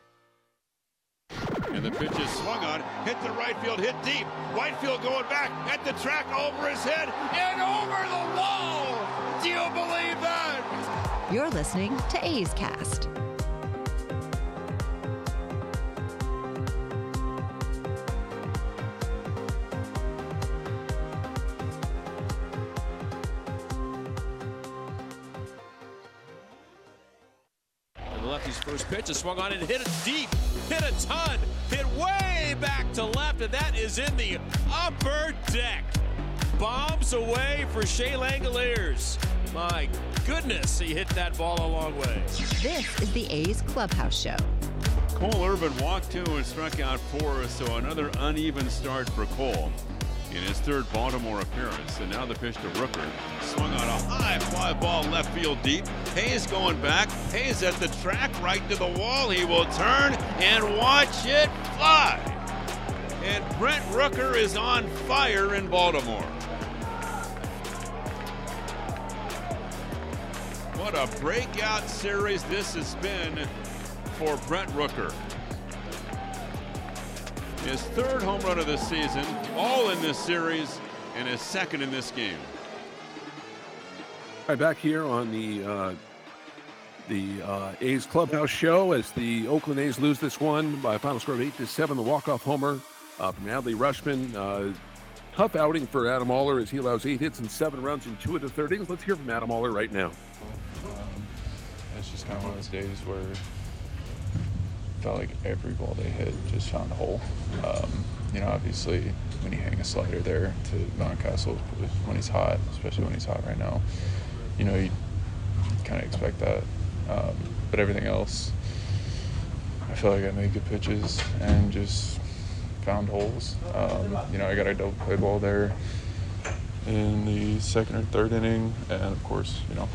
And the pitch is swung on, hit the right field, hit deep. Whitefield going back at the track over his head and over the wall. Do you believe that? You're listening to A's Cast. And the lefty's first pitch is swung on and hit it deep, hit a ton, hit way back to left, and that is in the upper deck. Bombs away for Shea Langeliers. My goodness, he hit that ball a long way. This is the A's Clubhouse Show. Cole Irvin walked two and struck out four, so another uneven start for Cole in his third Baltimore appearance. And now the pitch to Rooker. Swung on a high fly ball left field deep. Hays going back. Hays at the track right to the wall. He will turn and watch it fly. And Brent Rooker is on fire in Baltimore. What a breakout series this has been for Brent Rooker. His third home run of the season, all in this series, and his second in this game. All right, back here on the uh, the uh, A's clubhouse show as the Oakland A's lose this one by a final score of eight to seven. The walk off homer uh, from Adley Rutschman. Uh, tough outing for Adam Oller as he allows eight hits and seven runs in two of the third innings. Let's hear from Adam Oller right now. it's just kind of one of those days where it felt like every ball they hit just found a hole. Um, you know, obviously, when you hang a slider there to Mountcastle when he's hot, especially when he's hot right now, you know, you kind of expect that. Um, but everything else, I feel like I made good pitches and just found holes. Um, you know, I got a double play ball there in the second or third inning, and of course, you know,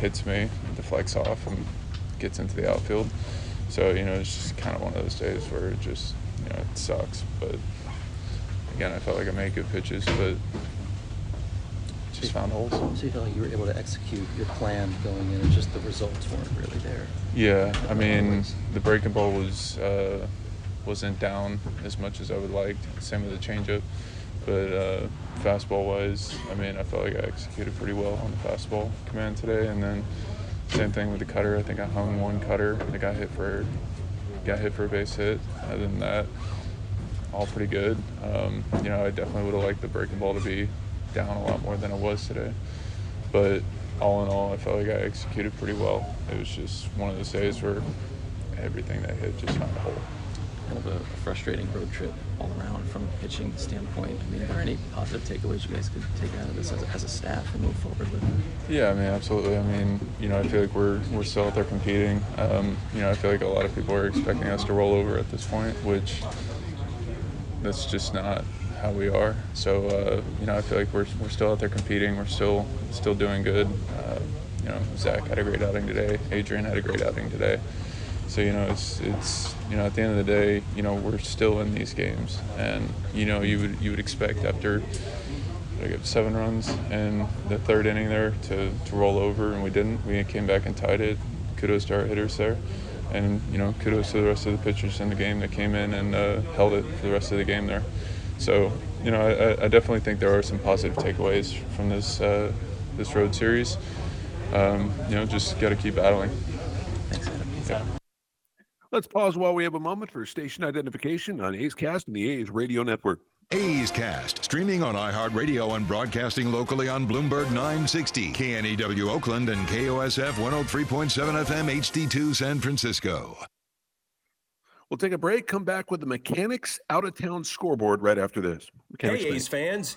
hits me, deflects off, and gets into the outfield. So you know, it's just kind of one of those days where it just, you know, it sucks. But again, I felt like I made good pitches, but just found holes. So you felt like you were able to execute your plan going in, and just the results weren't really there. Yeah, I mean, the breaking ball was uh, wasn't down as much as I would like. Same with the changeup, but uh, fastball wise, I mean, I felt like I executed pretty well on the fastball command today, and then same thing with the cutter. I think I hung one cutter. I got hit for got hit for a base hit. Other than that, all pretty good. Um, you know, I definitely would have liked the breaking ball to be down a lot more than it was today. But all in all, I felt like I executed pretty well. It was just one of those days where everything that hit just found a hole. Kind of a frustrating road trip all around from a pitching standpoint. I mean, are there any positive takeaways you guys could take out of this as a, as a staff and move forward with? Yeah, I mean, absolutely. I mean, you know, I feel like we're we're still out there competing. Um, you know, I feel like a lot of people are expecting us to roll over at this point, which that's just not how we are. So uh, you know, I feel like we're, we're still out there competing. We're still still doing good. Uh, you know, Zach had a great outing today. Adrian had a great outing today. So you know, it's it's you know, at the end of the day, you know, we're still in these games, and you know, you would you would expect after get seven runs in the third inning there to, to roll over, and we didn't. We came back and tied it. Kudos to our hitters there, and you know, kudos to the rest of the pitchers in the game that came in and uh, held it for the rest of the game there. So, you know, I, I definitely think there are some positive takeaways from this uh, this road series. Um, you know, just got to keep battling. Thanks, Adam. Yeah. Let's pause while we have a moment for station identification on A's Cast and the A's Radio Network. A's Cast, streaming on iHeartRadio and broadcasting locally on Bloomberg 960, KNEW Oakland, and KOSF 103.7 FM HD2 San Francisco. We'll take a break, come back with the Mechanics Out of Town scoreboard right after this. Mechanics hey, A's fans,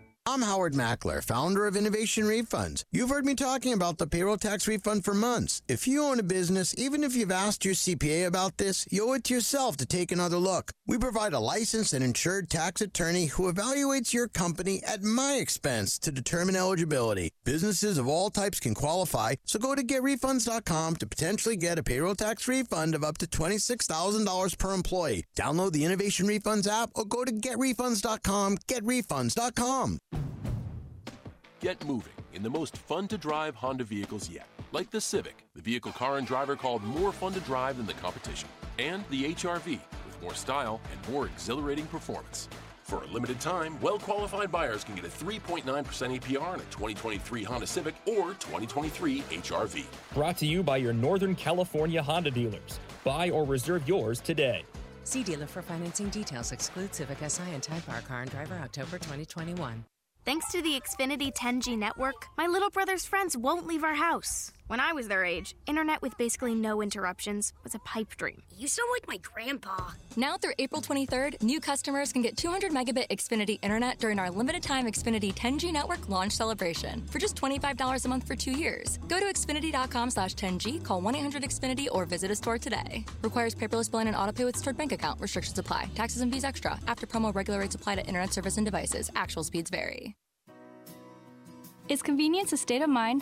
I'm Howard Mackler, founder of Innovation Refunds. You've heard me talking about the payroll tax refund for months. If you own a business, even if you've asked your CPA about this, you owe it to yourself to take another look. We provide a licensed and insured tax attorney who evaluates your company at my expense to determine eligibility. Businesses of all types can qualify, so go to getrefunds.com to potentially get a payroll tax refund of up to $26,000 per employee. Download the Innovation Refunds app or go to getrefunds.com, getrefunds.com. Get moving in the most fun to drive Honda vehicles yet. Like the Civic, the vehicle car and driver called more fun to drive than the competition. And the HRV, with more style and more exhilarating performance. For a limited time, well qualified buyers can get a 3.9% APR on a 2023 Honda Civic or 2023 HRV. Brought to you by your Northern California Honda dealers. Buy or reserve yours today. See dealer for financing details. Exclude Civic Si and Type R Car and Driver October 2021. Thanks to the Xfinity 10G network, my little brother's friends won't leave our house. When I was their age, internet with basically no interruptions was a pipe dream. You sound like my grandpa. Now through April 23rd, new customers can get 200 megabit Xfinity internet during our limited time Xfinity 10G network launch celebration for just $25 a month for two years. Go to xfinity.com slash 10G, call 1-800-XFINITY, or visit a store today. Requires paperless billing and autopay with stored bank account. Restrictions apply. Taxes and fees extra. After promo, regular rates apply to internet service and devices. Actual speeds vary. Is convenience a state of mind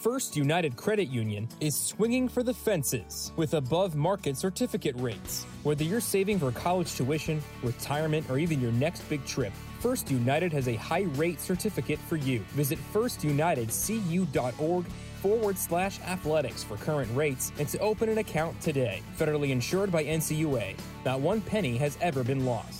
First United Credit Union is swinging for the fences with above market certificate rates. Whether you're saving for college tuition, retirement, or even your next big trip, First United has a high rate certificate for you. Visit firstunitedcu.org forward slash athletics for current rates and to open an account today. Federally insured by NCUA. Not one penny has ever been lost.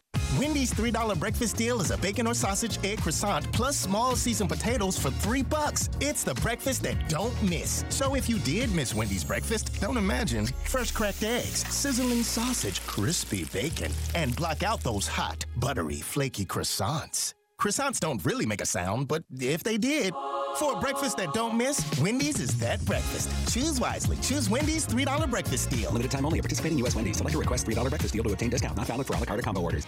Wendy's $3 breakfast deal is a bacon or sausage egg croissant plus small seasoned potatoes for 3 bucks. It's the breakfast that don't miss. So if you did miss Wendy's breakfast, don't imagine. Fresh cracked eggs, sizzling sausage, crispy bacon, and block out those hot, buttery, flaky croissants. Croissants don't really make a sound, but if they did, for a breakfast that don't miss, Wendy's is that breakfast. Choose wisely. Choose Wendy's $3 breakfast deal. Limited time only at participating U.S. Wendy's. Select a request $3 breakfast deal to obtain discount. Not valid for a la carte or combo orders.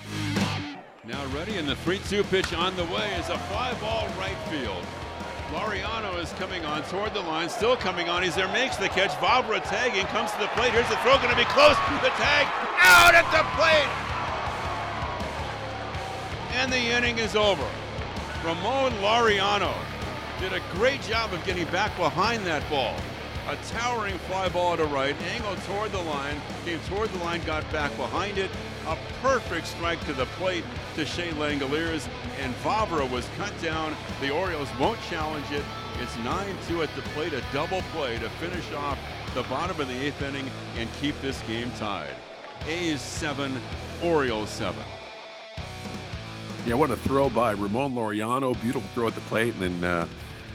Now ready, and the 3-2 pitch on the way is a fly ball right field. Laureano is coming on toward the line, still coming on. He's there, makes the catch. Vavra tagging, comes to the plate. Here's the throw, going to be close. The tag out at the plate. And the inning is over. Ramon Laureano did a great job of getting back behind that ball. A towering fly ball to right, angled toward the line, came toward the line, got back behind it. A perfect strike to the plate to Shea Langeliers, and Vavra was cut down. The Orioles won't challenge it. It's 9-2 at the plate, a double play to finish off the bottom of the eighth inning and keep this game tied. A's 7, Orioles 7. Yeah, what a throw by Ramon Laureano. Beautiful throw at the plate, and then uh,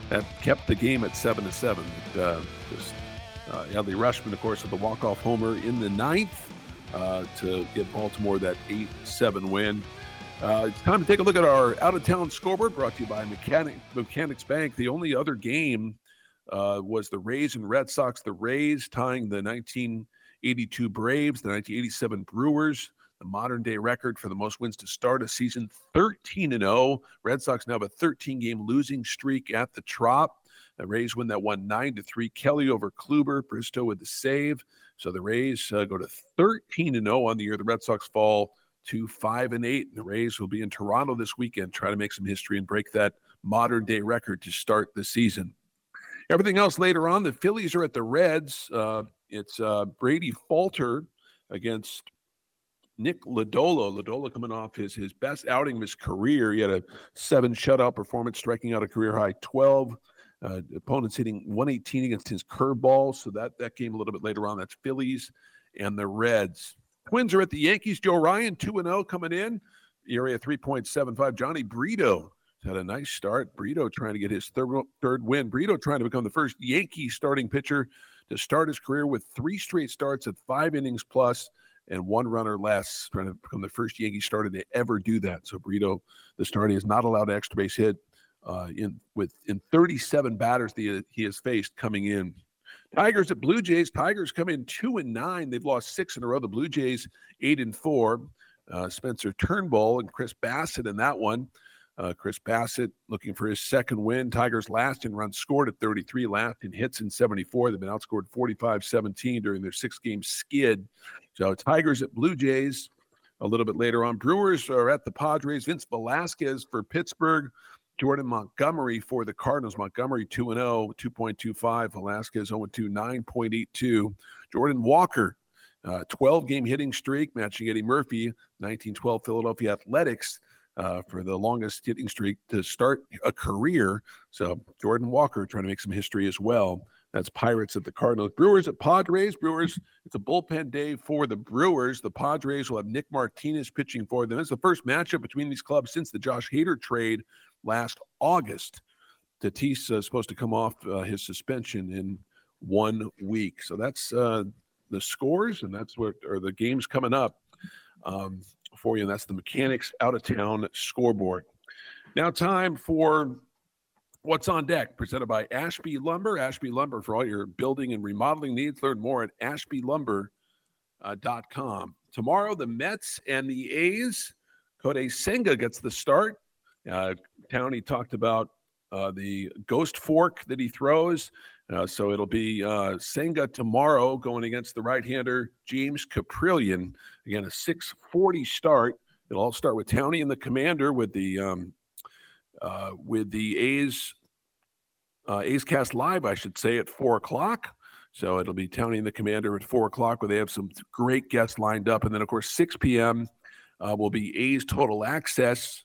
that kept the game at seven to seven. But, uh, just uh, Adley Rutschman, of course, with the walk-off homer in the ninth uh, to get Baltimore that eight-seven win. Uh, it's time to take a look at our out-of-town scoreboard, brought to you by Mechanic, Mechanics Bank. The only other game uh, was the Rays and Red Sox. The Rays tying the 1982 Braves, the 1987 Brewers the modern day record for the most wins to start a season 13 and 0. Red Sox now have a 13 game losing streak at the Trop. The Rays win that one 9 to 3. Kelly over Kluber, Bristow with the save. So the Rays uh, go to 13 and 0 on the year. The Red Sox fall to 5 and 8. The Rays will be in Toronto this weekend, try to make some history and break that modern day record to start the season. Everything else later on, the Phillies are at the Reds. Uh, it's uh, Bailey Falter against Nick Lodolo. Lodolo coming off his his best outing of his career. He had a seven shutout performance, striking out a career high 12. Uh, opponents hitting 118 against his curveball. So that that came a little bit later on. That's Phillies and the Reds. Twins are at the Yankees. Joe Ryan 2 0 coming in. ERA 3.75. Jhony Brito had a nice start. Brito trying to get his third, third win. Brito trying to become the first Yankee starting pitcher to start his career with three straight starts at five innings plus and one runner less, trying to become the first Yankee starter to ever do that. So Brito, the starter, is not allowed an extra base hit uh, in with in 37 batters that he has faced coming in. Tigers at Blue Jays. Tigers come in two and nine. They've lost six in a row. The Blue Jays eight and four. Uh, Spencer Turnbull and Chris Bassitt in that one. Uh, Chris Bassitt looking for his second win. Tigers last in runs scored at 33, last in hits in 74. They've been outscored 45 17 during their six game skid. So Tigers at Blue Jays a little bit later on. Brewers are at the Padres. Vince Velasquez for Pittsburgh. Jordan Montgomery for the Cardinals. Montgomery 2 0, 2.25. Velasquez 0 2, 9.82. Jordan Walker, uh, 12 game hitting streak, matching Eddie Murphy, 1912 Philadelphia Athletics. Uh, for the longest hitting streak to start a career. So Jordan Walker trying to make some history as well. That's Pirates at the Cardinals. Brewers at Padres. Brewers, it's a bullpen day for the Brewers. The Padres will have Nick Martinez pitching for them. It's the first matchup between these clubs since the Josh Hader trade last August. Tatis is supposed to come off uh, his suspension in one week. So that's uh, the scores, and that's what are the games coming up um, for you. And that's the mechanics out of town scoreboard. Now, time for what's on deck, presented by Ashby Lumber. Ashby Lumber for all your building and remodeling needs. Learn more at ashbylumber.com. Tomorrow, the Mets and the A's. Kodai Senga gets the start. Uh, Townie talked about uh, the ghost fork that he throws. Uh, so it'll be uh, Senga tomorrow going against the right-hander James Kaprielian. Again, a 6:40 start. It'll all start with Townie and the Commander with the um, uh, with the A's uh, A's Cast Live, I should say, at four o'clock. So it'll be Tony and the Commander at four o'clock, where they have some great guests lined up, and then of course 6 p.m. Uh, will be A's Total Access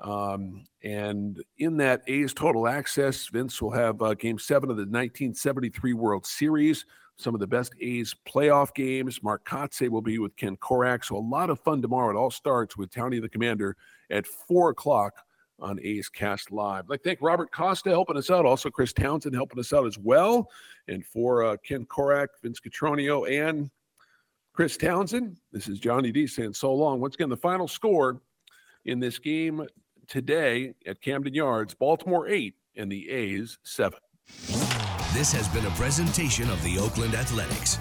um, and in that A's total access, Vince will have uh, game seven of the 1973 World Series, some of the best A's playoff games. Mark Kotsay will be with Ken Korach. So a lot of fun tomorrow. It all starts with Townie the Commander at four o'clock on A's Cast Live. I'd like to thank Robert Costa helping us out, also Chris Townsend helping us out as well. And for uh, Ken Korach, Vince Cotroneo, and Chris Townsend, this is Johnny D saying so long. Once again, the final score in this game today at Camden Yards. Baltimore 8 and the A's 7. This has been a presentation of the Oakland Athletics.